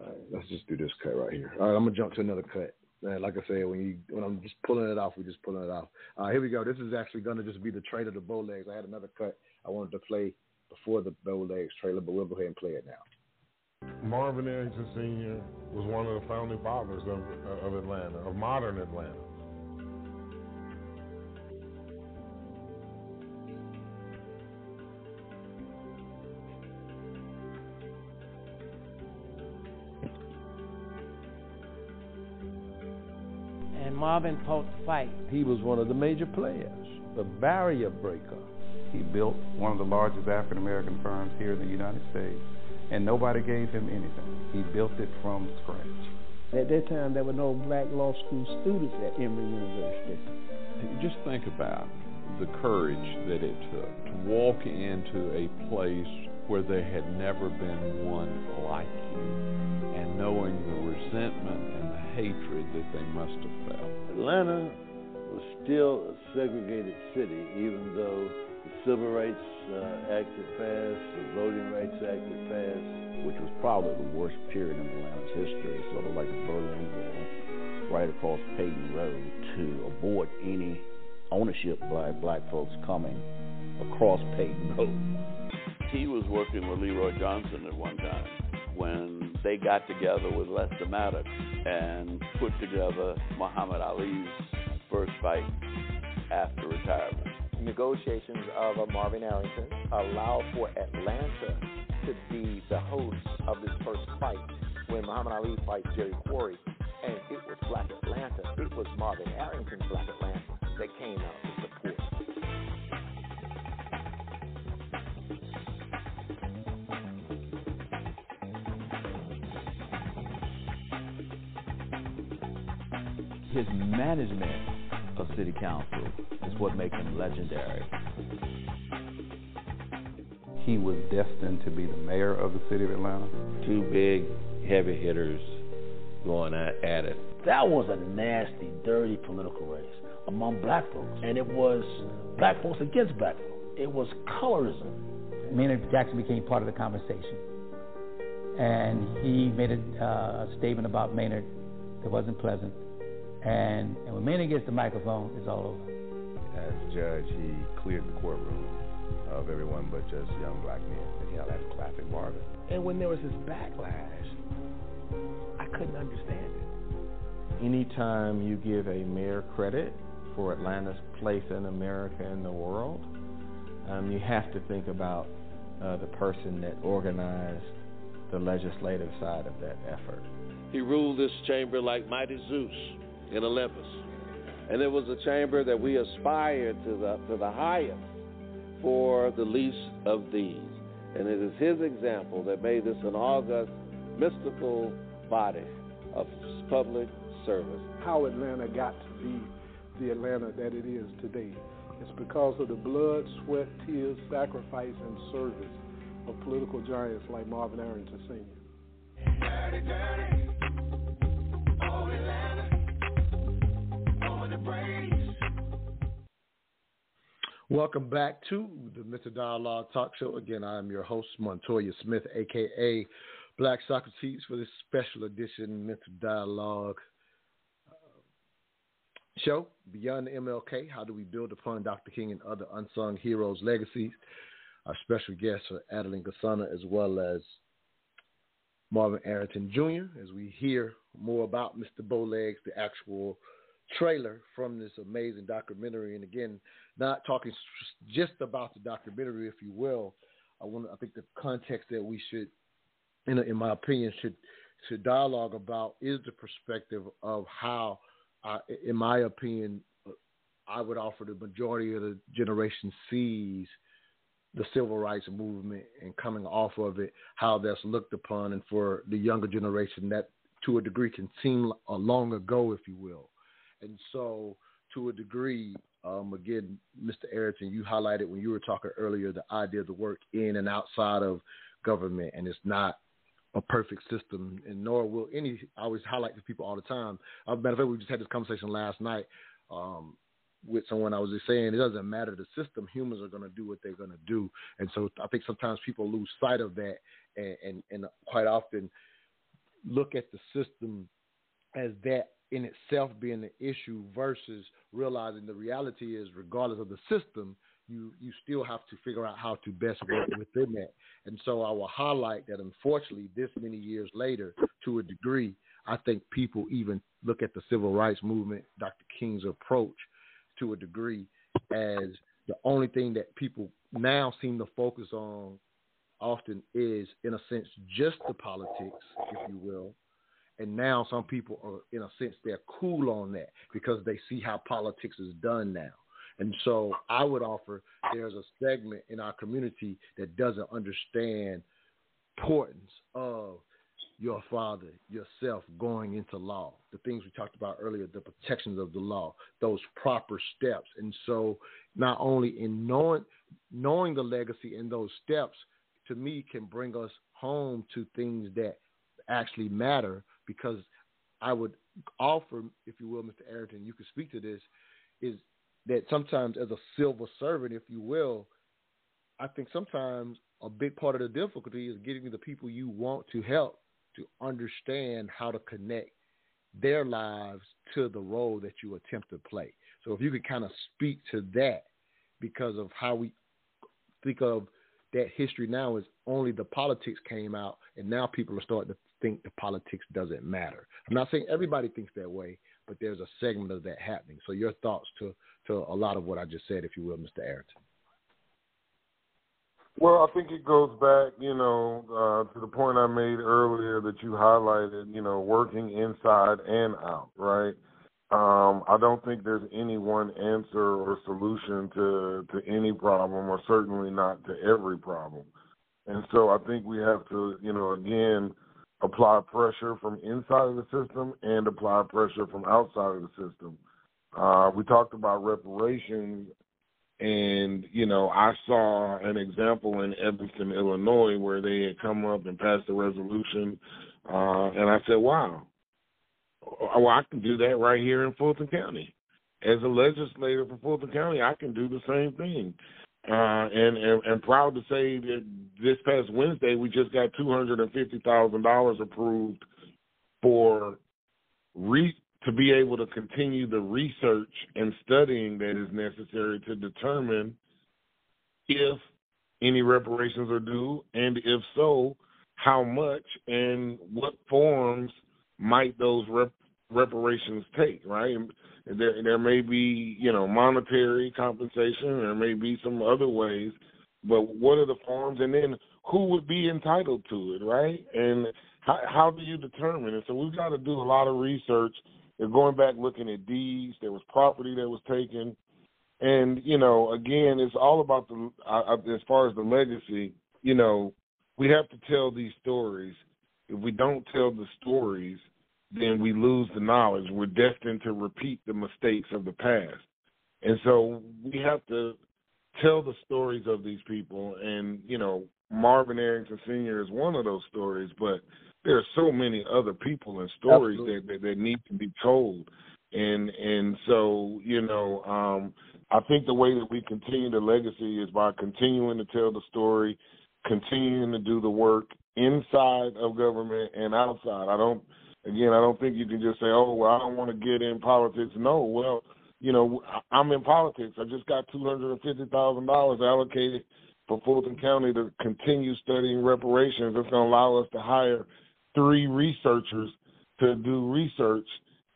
All right, let's just do this cut right here. All right, I'm gonna jump to another cut. Man, like I said, when you when I'm just pulling it off, we're just pulling it off. All right, here we go. This is actually gonna just be the trailer of to Bowlegs. I had another cut I wanted to play before the Bowlegs trailer, but we'll go ahead and play it now. Marvin Arrington Sr. was one of the founding fathers of, uh, of Atlanta, of modern Atlanta. And Marvin fought the fight. He was one of the major players, the barrier breaker. He built one of the largest African American firms here in the United States and nobody gave him anything. He built it from scratch. At that time, there were no black law school students at Emory University. Just think about the courage that it took to walk into a place where there had never been one like you, and knowing the resentment and the hatred that they must have felt. Atlanta was still a segregated city, even though the Civil Rights uh, Act had passed, the Voting Rights Act had passed. Which was probably the worst period in Atlanta's history, sort of like the Berlin Wall, right across Peyton Road, to avoid any ownership by black folks coming across Peyton Road. He was working with Leroy Johnson at one time when they got together with Lester Maddox and put together Muhammad Ali's first fight after retirement negotiations of a Marvin Arrington allowed for Atlanta to be the host of this first fight when Muhammad Ali fights Jerry Quarry. And it was Black Atlanta, it was Marvin Arrington's Black Atlanta that came out to support. His management of city council is what makes him legendary. He was destined to be the mayor of the city of Atlanta. Two big heavy hitters going at, at it. That was a nasty, dirty political race among black folks. And it was black folks against black folks. It was colorism. Maynard Jackson became part of the conversation. And he made a, uh, a statement about Maynard that wasn't pleasant. And, and when Manning gets the microphone, it's all over. As judge, he cleared the courtroom of everyone but just young black men. And you know, that's classic Marvin. And when there was this backlash, I couldn't understand it. Anytime you give a mayor credit for Atlanta's place in America and the world, um, you have to think about uh, the person that organized the legislative side of that effort. He ruled this chamber like mighty Zeus in Olympus. And it was a chamber that we aspired to the, to the highest for the least of these. And it is his example that made this an august, mystical body of public service. How Atlanta got to be the Atlanta that it is today. It's because of the blood, sweat, tears, sacrifice, and service of political giants like Marvin Arrington Sr. Dirty, dirty. Oh, Welcome back to the Mental Dialogue Talk Show. Again, I am your host, Montoya Smith, aka Black Socrates, for this special edition Mental Dialogue uh, show. Beyond MLK, how do we build upon Dr. King and other unsung heroes' legacies? Our special guests are Adeline Kasana as well as Marvin Arrington Jr. As we hear more about Mr. Bowlegs, the actual trailer from this amazing documentary. And again, not talking just about the documentary, if you will. I want. I think the context that we should, in, in my opinion, should should dialogue about is the perspective of how, uh, in my opinion, I would offer the majority of the generation sees the civil rights movement and coming off of it, how that's looked upon, and for the younger generation, that to a degree can seem a long ago, if you will. And so, to a degree, um, again, Mr. Arrington, you highlighted when you were talking earlier the idea of the work in and outside of government, and it's not a perfect system, and nor will any. I always highlight to people all the time. As a matter of fact, we just had this conversation last night um, with someone. I was just saying it doesn't matter the system; humans are going to do what they're going to do, and so I think sometimes people lose sight of that, and, and, and quite often look at the system as that in itself being the issue versus realizing the reality is regardless of the system you you still have to figure out how to best work within that. And so i will highlight that unfortunately this many years later to a degree i think people even look at the civil rights movement dr king's approach to a degree as the only thing that people now seem to focus on often is in a sense just the politics if you will and now some people are, in a sense, they're cool on that because they see how politics is done now. And so I would offer there's a segment in our community that doesn't understand importance of your father, yourself going into law, the things we talked about earlier, the protections of the law, those proper steps. And so not only in knowing knowing the legacy and those steps to me can bring us home to things that actually matter because I would offer, if you will, Mr. Arrington, you could speak to this, is that sometimes as a civil servant, if you will, I think sometimes a big part of the difficulty is getting the people you want to help to understand how to connect their lives to the role that you attempt to play. So if you could kind of speak to that because of how we think of that history now is only the politics came out and now people are starting to think the politics doesn't matter. I'm not saying everybody thinks that way, but there's a segment of that happening. So your thoughts to to a lot of what I just said, if you will, Mr. Arrington. Well, I think it goes back, you know, uh, to the point I made earlier that you highlighted, you know, working inside and out, right? Um, I don't think there's any one answer or solution to to any problem, or certainly not to every problem. And so I think we have to, you know, again, apply pressure from inside of the system and apply pressure from outside of the system. Uh, we talked about reparations and, you know, I saw an example in Evanston, Illinois, where they had come up and passed a resolution. Uh, and I said, wow, well, I can do that right here in Fulton County. As a legislator for Fulton County, I can do the same thing. Uh, and, and, and proud to say that this past Wednesday, we just got $250,000 approved for re- to be able to continue the research and studying that is necessary to determine if any reparations are due, and if so, how much and what forms might those rep- reparations take, right? There, there may be, you know, monetary compensation. There may be some other ways, but what are the forms? And then who would be entitled to it, right? And how, how do you determine it? So we've got to do a lot of research they're going back looking at deeds. There was property that was taken, and you know, again, it's all about the uh, as far as the legacy. You know, we have to tell these stories. If we don't tell the stories, then we lose the knowledge. We're destined to repeat the mistakes of the past, and so we have to tell the stories of these people. And you know, Marvin Arrington Sr. is one of those stories, but there are so many other people and stories that, that, that need to be told and and so you know um i think the way that we continue the legacy is by continuing to tell the story continuing to do the work inside of government and outside i don't again i don't think you can just say oh well i don't want to get in politics no well you know i'm in politics i just got two hundred and fifty thousand dollars allocated for fulton county to continue studying reparations it's going to allow us to hire three researchers to do research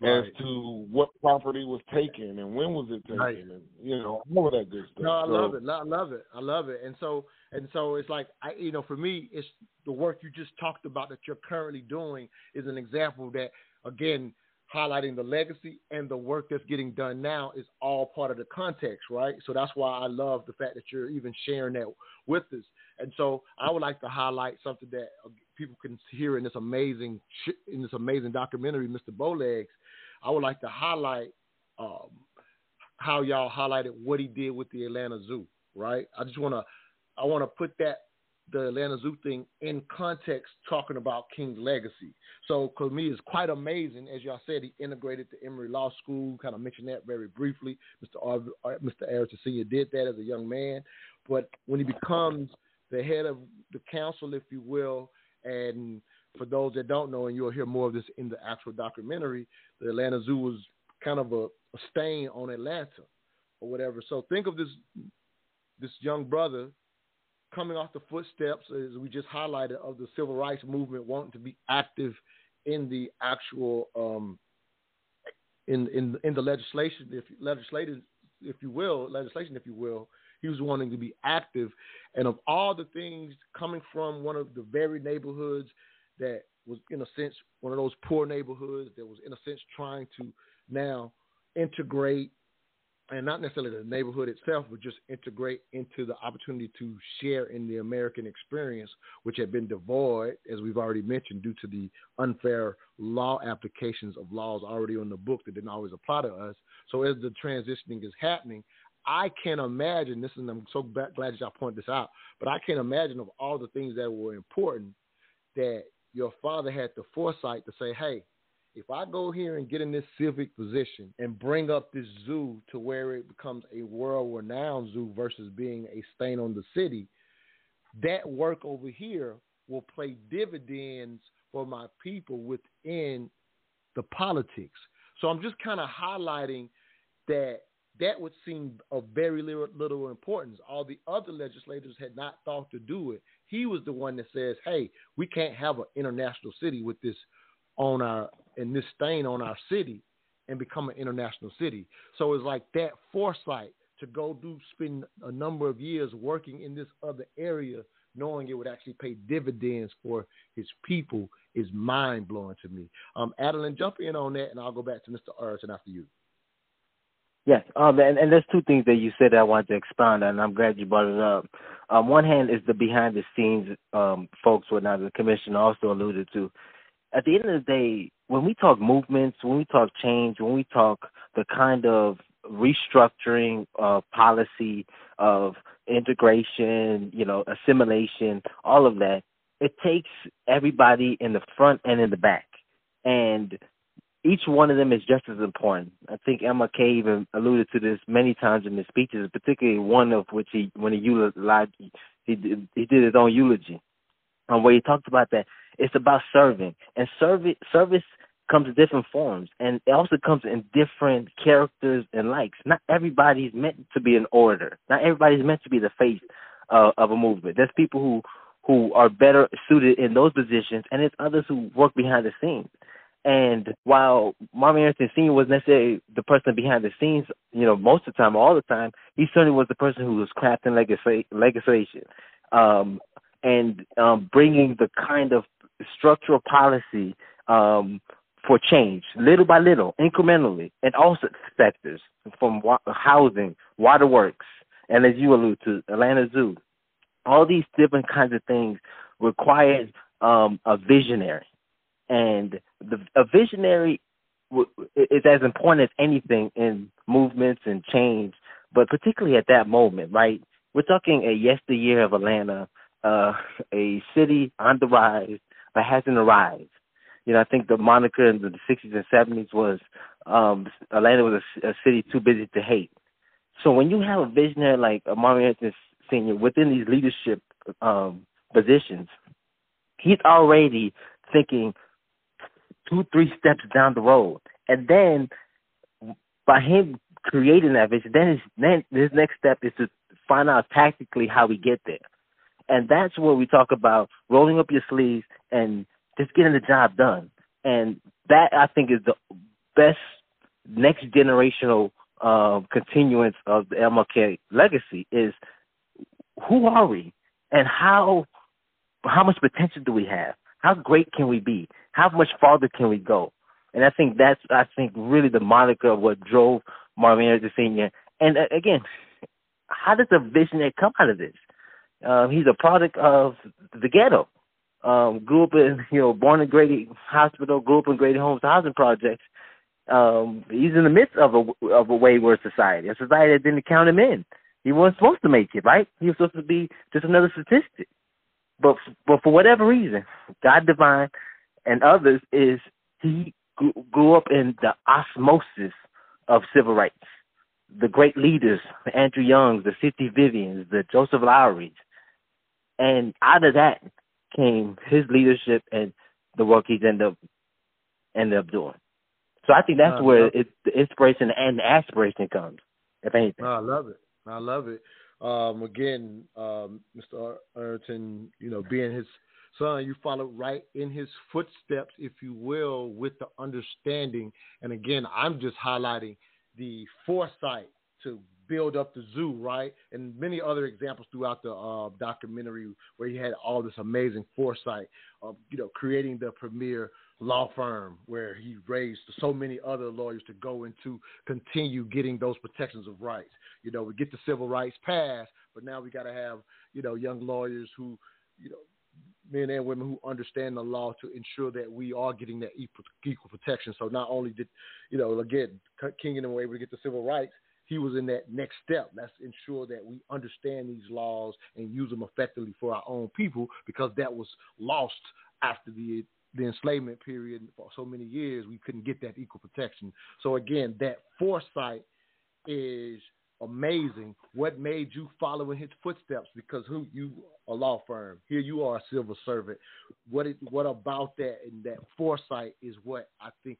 right. as to what property was taken and when was it taken right. and you know all of that good stuff. No, I so, love it. I love it. I love it. And so and so it's like I you know for me it's the work you just talked about that you're currently doing is an example that again highlighting the legacy and the work that's getting done now is all part of the context, right? So that's why I love the fact that you're even sharing that with us. And so I would like to highlight something that people can hear in this amazing in this amazing documentary, Mr. Bowlegs. I would like to highlight um, how y'all highlighted what he did with the Atlanta Zoo. Right? I just want to I want to put that the Atlanta Zoo thing in context, talking about King's legacy. So, for me, it's quite amazing. As y'all said, he integrated the Emory Law School. Kind of mentioned that very briefly. Mr. Ar- uh, Mr. Arrington Senior did that as a young man, but when he becomes the head of the council, if you will, and for those that don't know, and you'll hear more of this in the actual documentary, the Atlanta Zoo was kind of a, a stain on Atlanta or whatever. So think of this this young brother coming off the footsteps, as we just highlighted, of the civil rights movement, wanting to be active in the actual um, in in in the legislation, if legislative, if you will, legislation, if you will, he was wanting to be active. And of all the things coming from one of the very neighborhoods that was, in a sense, one of those poor neighborhoods that was, in a sense, trying to now integrate and not necessarily the neighborhood itself, but just integrate into the opportunity to share in the American experience, which had been devoid, as we've already mentioned, due to the unfair law applications of laws already on the book that didn't always apply to us. So as the transitioning is happening, I can't imagine this, and I'm so glad that y'all point this out. But I can't imagine of all the things that were important that your father had the foresight to say, "Hey, if I go here and get in this civic position and bring up this zoo to where it becomes a world-renowned zoo versus being a stain on the city, that work over here will play dividends for my people within the politics." So I'm just kind of highlighting that that would seem of very little, little importance. All the other legislators had not thought to do it. He was the one that says, "Hey, we can't have an international city with this on our and this stain on our city and become an international city." So it's like that foresight to go do spend a number of years working in this other area, knowing it would actually pay dividends for his people, is mind blowing to me. Um, Adeline, jump in on that, and I'll go back to Mr. Arrington after you. Yes, um, and, and there's two things that you said that I wanted to expound on, and I'm glad you brought it up. Um, one hand is the behind the scenes um, folks, what now the commission also alluded to. At the end of the day, when we talk movements, when we talk change, when we talk the kind of restructuring of policy, of integration, you know, assimilation, all of that, it takes everybody in the front and in the back. And each one of them is just as important. I think MLK even alluded to this many times in his speeches, particularly one of which he, when he utilized, he did, he did his own eulogy, um, where he talked about that it's about serving, and service service comes in different forms, and it also comes in different characters and likes. Not everybody's meant to be an orator. Not everybody's meant to be the face uh, of a movement. There's people who who are better suited in those positions, and there's others who work behind the scenes. And while Marvin Arrington Sr. was necessarily the person behind the scenes, you know, most of the time, all the time, he certainly was the person who was crafting legislation um, and um, bringing the kind of structural policy um, for change, little by little, incrementally, in all sectors, from wa- housing, waterworks, and as you allude to, Atlanta Zoo. All these different kinds of things require um, a visionary and the, a visionary is as important as anything in movements and change, but particularly at that moment, right? We're talking a yesteryear of Atlanta, uh, a city on the rise but hasn't arrived. You know, I think the moniker in the 60s and 70s was um, Atlanta was a, a city too busy to hate. So when you have a visionary like Marvin Arrington Sr. within these leadership um, positions, he's already thinking two, three steps down the road. And then by him creating that vision, then his, then his next step is to find out tactically how we get there. And that's where we talk about rolling up your sleeves and just getting the job done. And that I think is the best next generational uh, continuance of the MLK legacy is who are we and how how much potential do we have? How great can we be? How much farther can we go? And I think that's I think really the moniker of what drove Marvin Arrington Sr. And uh, again, how does a visionary come out of this? Um, he's a product of the ghetto. Um, grew up in you know born in Grady Hospital, grew up in Grady Homes housing projects. Um, he's in the midst of a of a wayward society, a society that didn't count him in. He wasn't supposed to make it, right? He was supposed to be just another statistic. But but for whatever reason, God divine and others is he grew up in the osmosis of civil rights. The great leaders, Andrew Youngs, the C.T. Vivians, the Joseph Lowrys, and out of that came his leadership and the work he's ended up ended up doing. So I think that's where it, the inspiration and the aspiration comes, if anything. I love it. I love it. Um, again, um, Mr. Arrington, you know, being his son, you followed right in his footsteps, if you will, with the understanding. And again, I'm just highlighting the foresight to build up the zoo, right? And many other examples throughout the uh, documentary where he had all this amazing foresight of, you know, creating the premier law firm where he raised so many other lawyers to go into continue getting those protections of rights. You know, we get the civil rights passed, but now we got to have, you know, young lawyers who, you know, men and women who understand the law to ensure that we are getting that equal, equal protection. So not only did, you know, again, King and them were able to get the civil rights, he was in that next step. Let's ensure that we understand these laws and use them effectively for our own people because that was lost after the the enslavement period for so many years. We couldn't get that equal protection. So again, that foresight is amazing. What made you follow in his footsteps? Because who you a law firm. Here you are a civil servant. What it, what about that and that foresight is what I think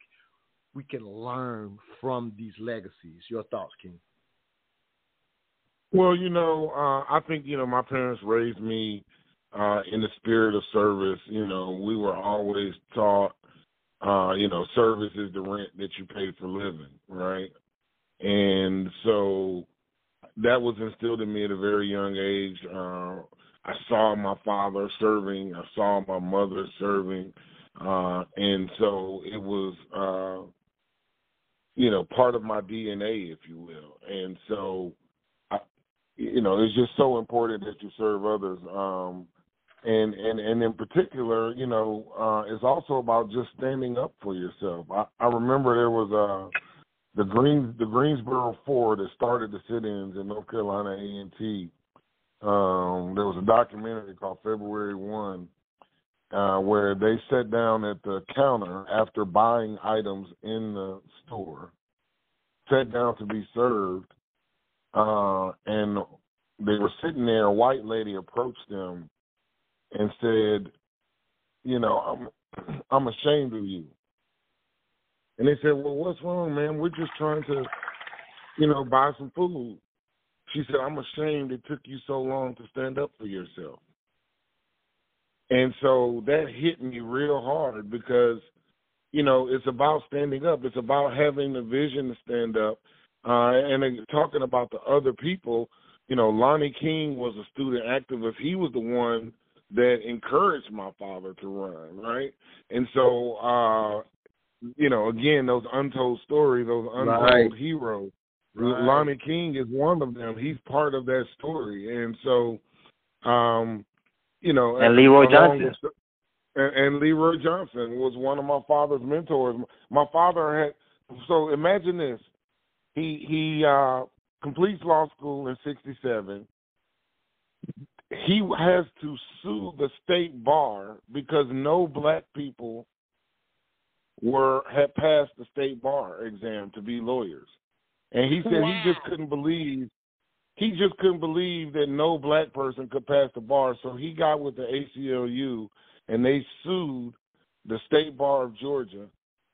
we can learn from these legacies. Your thoughts, King? Well, you know, uh, I think you know my parents raised me uh, in the spirit of service. You know, we were always taught, uh, you know, service is the rent that you pay for living, right? And so that was instilled in me at a very young age. Uh, I saw my father serving. I saw my mother serving, uh, and so it was, uh, you know, part of my DNA, if you will. And so, I, you know, it's just so important that you serve others. Um, and and and in particular, you know, uh, it's also about just standing up for yourself. I, I remember there was a the Green the Greensboro Four that started the sit-ins in North Carolina A and T. Um, there was a documentary called February One, uh, where they sat down at the counter after buying items in the store, sat down to be served, uh, and they were sitting there. A white lady approached them and said, "You know, I'm I'm ashamed of you." And they said, "Well, what's wrong, man? We're just trying to, you know, buy some food." She said, "I'm ashamed it took you so long to stand up for yourself." And so that hit me real hard because, you know, it's about standing up. It's about having the vision to stand up. Uh, and then talking about the other people, you know, Lonnie King was a student activist. He was the one that encouraged my father to run, right? And so, uh, you know, again, those untold stories, those untold Right. heroes. Right. Lonnie King is one of them. He's part of that story, and so, um, you know, And Leroy Johnson. with- and, and Leroy Johnson was one of my father's mentors. My father had. So imagine this: he he uh, completes law school in '67 he has to sue the state bar because no black people were had passed the state bar exam to be lawyers. And he said he just couldn't believe he just couldn't believe that no black person could pass the bar, so he got with the ACLU and they sued the state bar of Georgia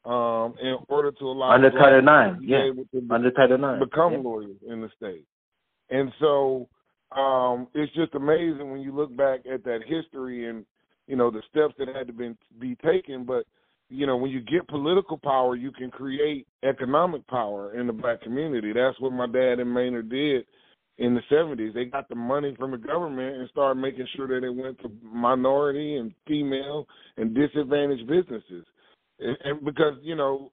um, in order to allow Under Title Nine, yeah. Under Title Nine. become Yeah. lawyers in the state. And so um, it's just amazing when you look back at that history and you know the steps that had to be be taken. But you know when you get political power, you can create economic power in the black community. That's what my dad and Maynard did in the seventies. They got the money from the government and started making sure that it went to minority and female and disadvantaged businesses. And, and because you know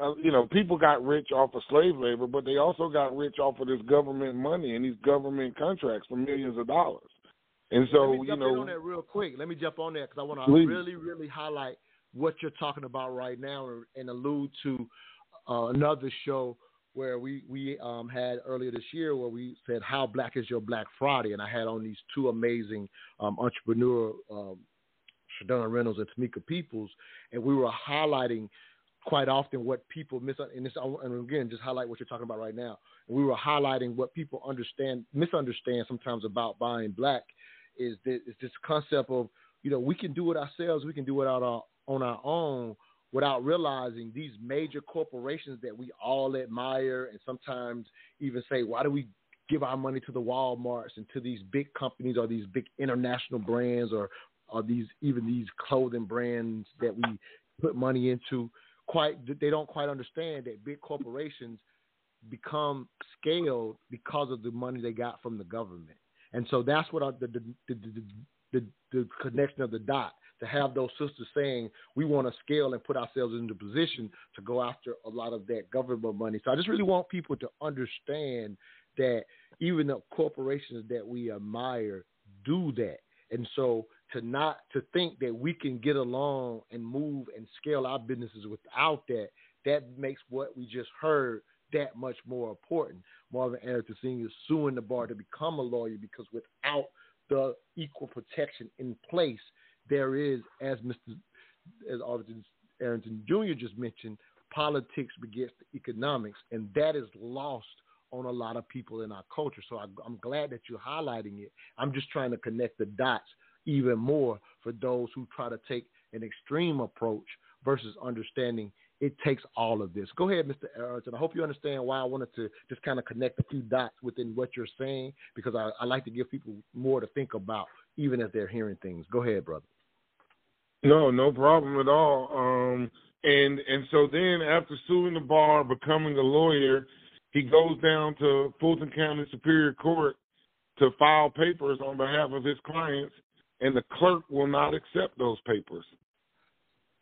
uh, you know, people got rich off of slave labor, but they also got rich off of this government money and these government contracts for millions of dollars. And so, Let me you jump know, on that real quick. Let me jump on that because I want to really, really highlight what you're talking about right now and, and allude to uh, another show where we we um, had earlier this year where we said how black is your Black Friday, and I had on these two amazing um, entrepreneur, um, Reynolds and Tamika Peoples, and we were highlighting quite often what people mis and this and again just highlight what you're talking about right now. And we were highlighting what people understand misunderstand sometimes about buying black is this, is this concept of you know we can do it ourselves, we can do it out our, on our own without realizing these major corporations that we all admire and sometimes even say why do we give our money to the Walmarts and to these big companies or these big international brands or or these even these clothing brands that we put money into? Quite they don't quite understand that big corporations become scaled because of the money they got from the government. And so that's what the, the, the, the the connection of the dot to have those sisters saying we want to scale and put ourselves into position to go after a lot of that government money. So I just really want people to understand that even the corporations that we admire do that. And so to not to think that we can get along and move and scale our businesses without that, that makes what we just heard that much more important. Marvin Arrington Sr. suing the bar to become a lawyer because without the equal protection in place, there is, as Mr. as Arlington Arrington Jr. just mentioned, politics begets the economics, and that is lost on a lot of people in our culture. So I, I'm glad that you're highlighting it. I'm just trying to connect the dots even more for those who try to take an extreme approach versus understanding it takes all of this. Go ahead, Mr. Arrington. I hope you understand why I wanted to just kind of connect a few dots within what you're saying because I, I like to give people more to think about even as they're hearing things. Go ahead, brother. No, no problem at all. Um, and and so then after suing the bar, becoming a lawyer, He goes down to Fulton County Superior Court to file papers on behalf of his clients, and the clerk will not accept those papers.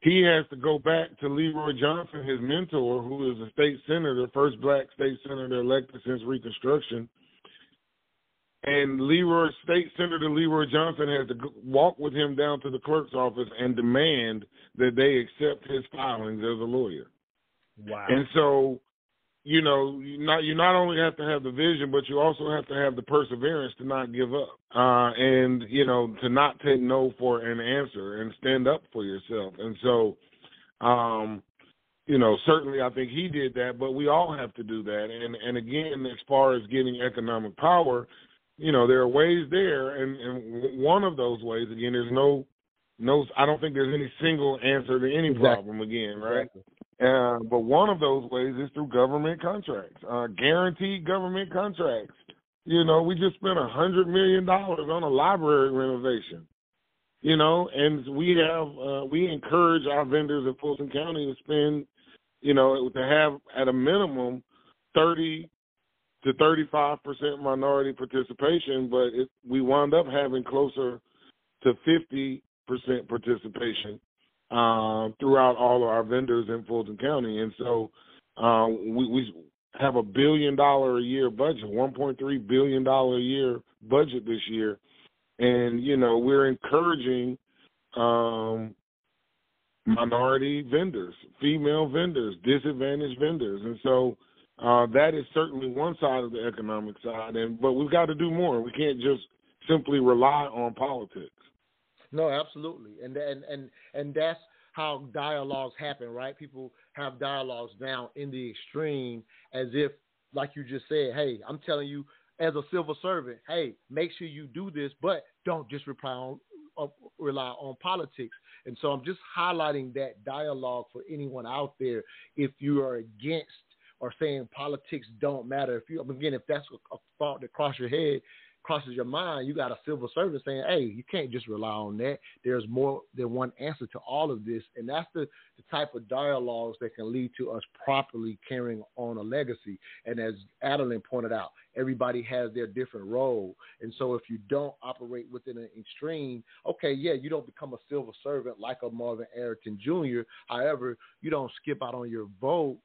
He has to go back to Leroy Johnson, his mentor, who is a state senator, first black state senator elected since Reconstruction. And Leroy, State Senator Leroy Johnson has to walk with him down to the clerk's office and demand that they accept his filings as a lawyer. Wow. And so you know, you not you not only have to have the vision, but you also have to have the perseverance to not give up, uh, and you know, to not take no for an answer and stand up for yourself. And so, um, you know, certainly I think he did that, but we all have to do that. And and again, as far as getting economic power, you know, there are ways there, and and one of those ways again, there's no no, I don't think there's any single answer to any Exactly. problem. Again, right? Exactly. Uh, but one of those ways is through government contracts, uh, guaranteed government contracts. You know, we just spent a hundred million dollars on a library renovation. You know, and we have uh, we encourage our vendors in Fulton County to spend, you know, to have at a minimum thirty to thirty five percent minority participation, but it, we wound up having closer to fifty percent participation uh, throughout all of our vendors in Fulton County, and so uh, we, we have a billion dollar a year budget, one point three billion dollar a year budget this year, and you know we're encouraging um, minority vendors, female vendors, disadvantaged vendors, and so uh, that is certainly one side of the economic side, and but we've got to do more. We can't just simply rely on politics. No, absolutely, and and and and that's how dialogues happen, right? People have dialogues now in the extreme, as if, like you just said, hey, I'm telling you, as a civil servant, hey, make sure you do this, but don't just rely on uh, rely on politics. And so I'm just highlighting that dialogue for anyone out there. If you are against or saying politics don't matter, if you again, if that's a, thought that crosses your head, crosses your mind, you got a civil servant saying, "Hey, you can't just rely on that. There's more than one answer to all of this," and that's the, the type of dialogues that can lead to us properly carrying on a legacy. And as Adeline pointed out, everybody has their different role, and so if you don't operate within an extreme, okay, yeah, you don't become a civil servant like a Marvin Arrington Jr. However, you don't skip out on your vote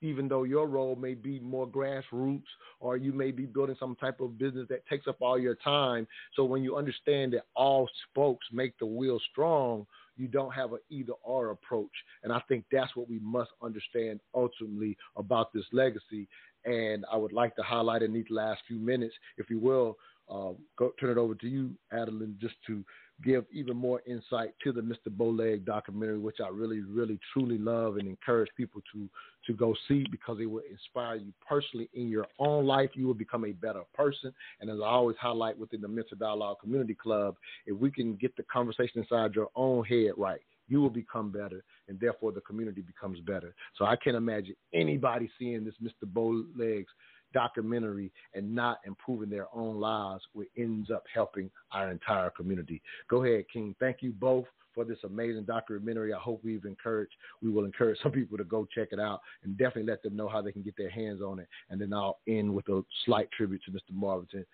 even though your role may be more grassroots or you may be building some type of business that takes up all your time. So when you understand that all spokes make the wheel strong, you don't have an either or approach. And I think that's what we must understand ultimately about this legacy. And I would like to highlight in these last few minutes, if you will, uh, go, turn it over to you, Adeline, just to give even more insight to the Mr. Bowleg documentary, which I really, really, truly love and encourage people to to go see because it will inspire you personally in your own life. You will become a better person. And as I always highlight within the Mental Dialogue Community Club, if we can get the conversation inside your own head right, you will become better, and therefore the community becomes better. So I can't imagine anybody seeing this Mr. Bowleg's documentary and not improving their own lives, which ends up helping our entire community. Go ahead, King. Thank you both for this amazing documentary. I hope we've encouraged, we will encourage some people to go check it out and definitely let them know how they can get their hands on it. And then I'll end with a slight tribute to Mr. Marvin,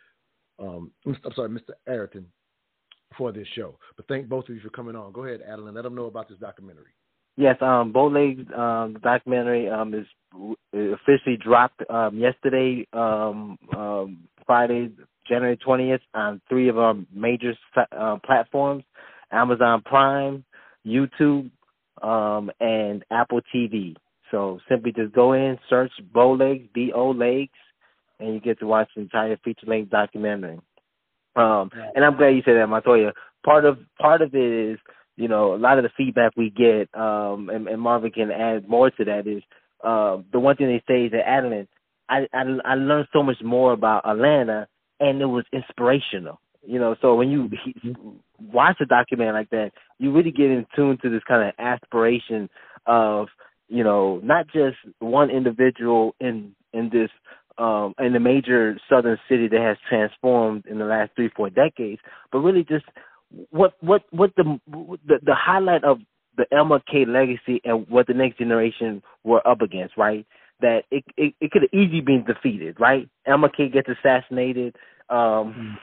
um, I'm sorry, Mr. Arrington for this show. But thank both of you for coming on. Go ahead, Adeline. Let them know about this documentary. Yes, um, Bowleg's um, documentary um, is officially dropped um, yesterday, um, um, Friday, January 20th, on three of our major uh, platforms Amazon Prime, YouTube, um, and Apple TV. So simply just go in, search Bowlegs, B O Legs, and you get to watch the entire feature length documentary. Um, and I'm glad you said that, Montoya. Part of part of it is, you know, a lot of the feedback we get, um, and, and Marvin can add more to that is uh, the one thing they say is that Adeline, I, I I learned so much more about Atlanta, and it was inspirational. You know, so when you watch a documentary like that, you really get in tune to this kind of aspiration of, you know, not just one individual in in this um in the major southern city that has transformed in the last three four decades, but really just what what what the the, the highlight of the MLK legacy and what the next generation were up against, right? that it it, it could have easily been defeated, right? MLK gets assassinated. Um,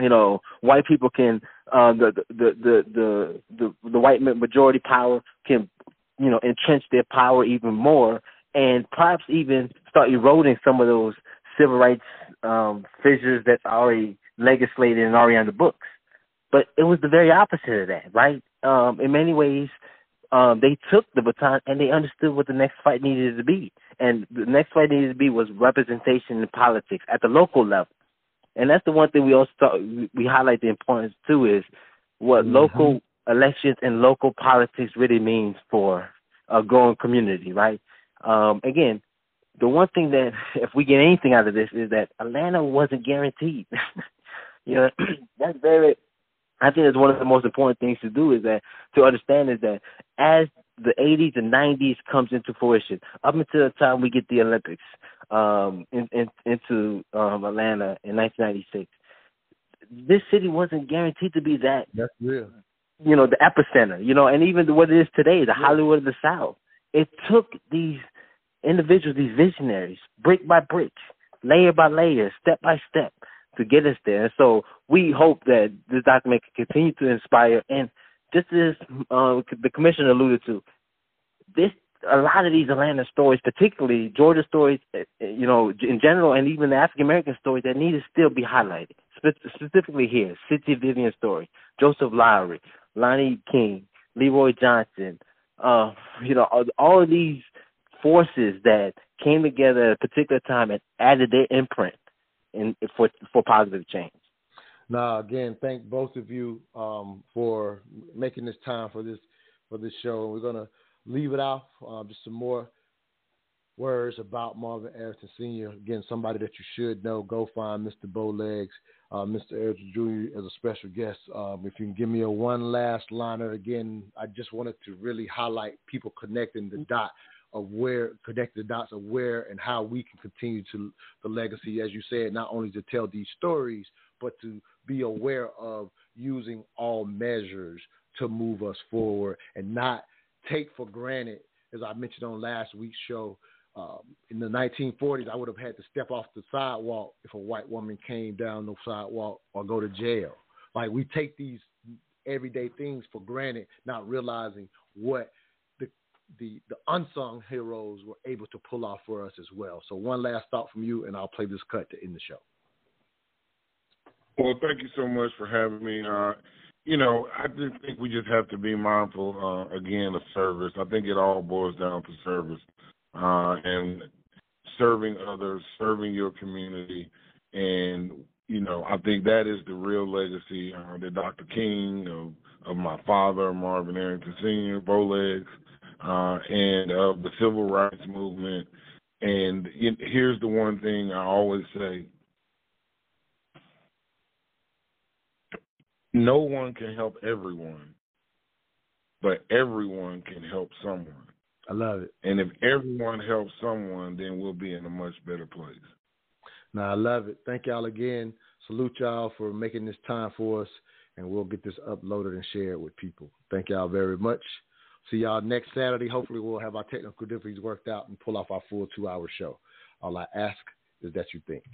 you know, white people can uh, the, the the the the the white majority power can you know entrench their power even more, and perhaps even start eroding some of those civil rights um, fissures that's already legislated and already on the books. But it was the very opposite of that, right? Um, in many ways, um, they took the baton and they understood what the next fight needed to be. And the next fight needed to be was representation in politics at the local level. And that's the one thing we also talk, we highlight the importance too is what mm-hmm. local elections and local politics really means for a growing community, right? Um, again, the one thing that if we get anything out of this is that Atlanta wasn't guaranteed. you know, that's very I think that's one of the most important things to do is that to understand is that as the 80s and 90s comes into fruition, up until the time we get the Olympics um, in, in, into um, Atlanta in 1996, this city wasn't guaranteed to be that. That's real. You know, the epicenter. You know, and even what it is today, the Hollywood of the South. It took these individuals, these visionaries, brick by brick, layer by layer, step by step, to get us there. And so we hope that this document can continue to inspire. And just as uh, the commissioner alluded to, this a lot of these Atlanta stories, particularly Georgia stories, eh, eh, you know, in general, and even the African American stories that need to still be highlighted. Spe- specifically here, C.T. Vivian story, Joseph Lowery, Lonnie King, Leroy Johnson, uh, you know, all, all of these forces that came together at a particular time and added their imprint in for for positive change. Now, again, thank both of you um, for making this time for this for this show. We're gonna leave it off uh, just some more words about Marvin Arrington Sr. Again, somebody that you should know. Go find Mr. Bowlegs, uh, Mr. Arrington Jr. as a special guest. Um, if you can give me a one last liner, again, I just wanted to really highlight people connecting the dot of where connect the dots of where and how we can continue to the legacy, as you said, not only to tell these stories, but to be aware of using all measures to move us forward and not take for granted, as I mentioned on last week's show. Um, in the 1940s, I would have had to step off the sidewalk if a white woman came down the sidewalk or go to jail. Like we take these everyday things for granted, not realizing what the the unsung heroes were able to pull off for us as well. So one last thought from you, and I'll play this cut to end the show. Well, thank you so much for having me. Uh, you know, I just think we just have to be mindful uh, again of service. I think it all boils down to service uh, and serving others, serving your community, and you know, I think that is the real legacy uh, that Dr. King of, of my father, Marvin Arrington Sr., Bowlegs, uh, and of the civil rights movement. And it, here's the one thing I always say no one can help everyone, but everyone can help someone. I love it. And if everyone helps someone, then we'll be in a much better place. Now, I love it. Thank y'all again. Salute y'all for making this time for us, and we'll get this uploaded and shared with people. Thank y'all very much. See y'all next Saturday. Hopefully, we'll have our technical difficulties worked out and pull off our full two hour show. All I ask is that you think.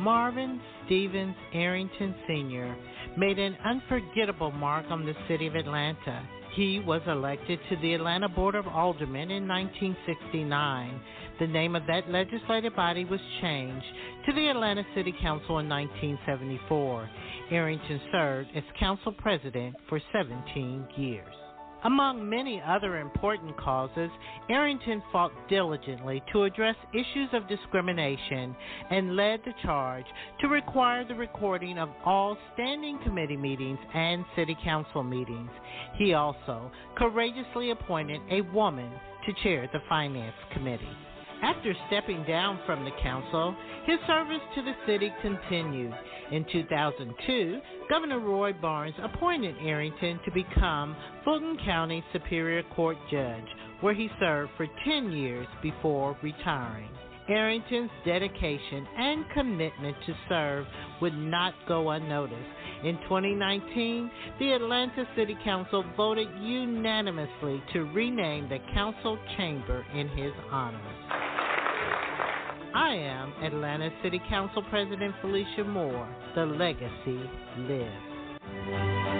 Marvin Stevens Arrington Sr. made an unforgettable mark on the city of Atlanta. He was elected to the Atlanta Board of Aldermen in 1969 the name of that legislative body was changed to the Atlanta City Council in 1974. Arrington served as council president for 17 years. Among many other important causes, Arrington fought diligently to address issues of discrimination and led the charge to require the recording of all standing committee meetings and city council meetings. He also courageously appointed a woman to chair the finance committee. After stepping down from the council, his service to the city continued. In 2002, Governor Roy Barnes appointed Arrington to become Fulton County Superior Court Judge, where he served for 10 years before retiring. Arrington's dedication and commitment to serve would not go unnoticed. In 2019, the Atlanta City Council voted unanimously to rename the council chamber in his honor. I am Atlanta City Council President Felicia Moore. The legacy lives.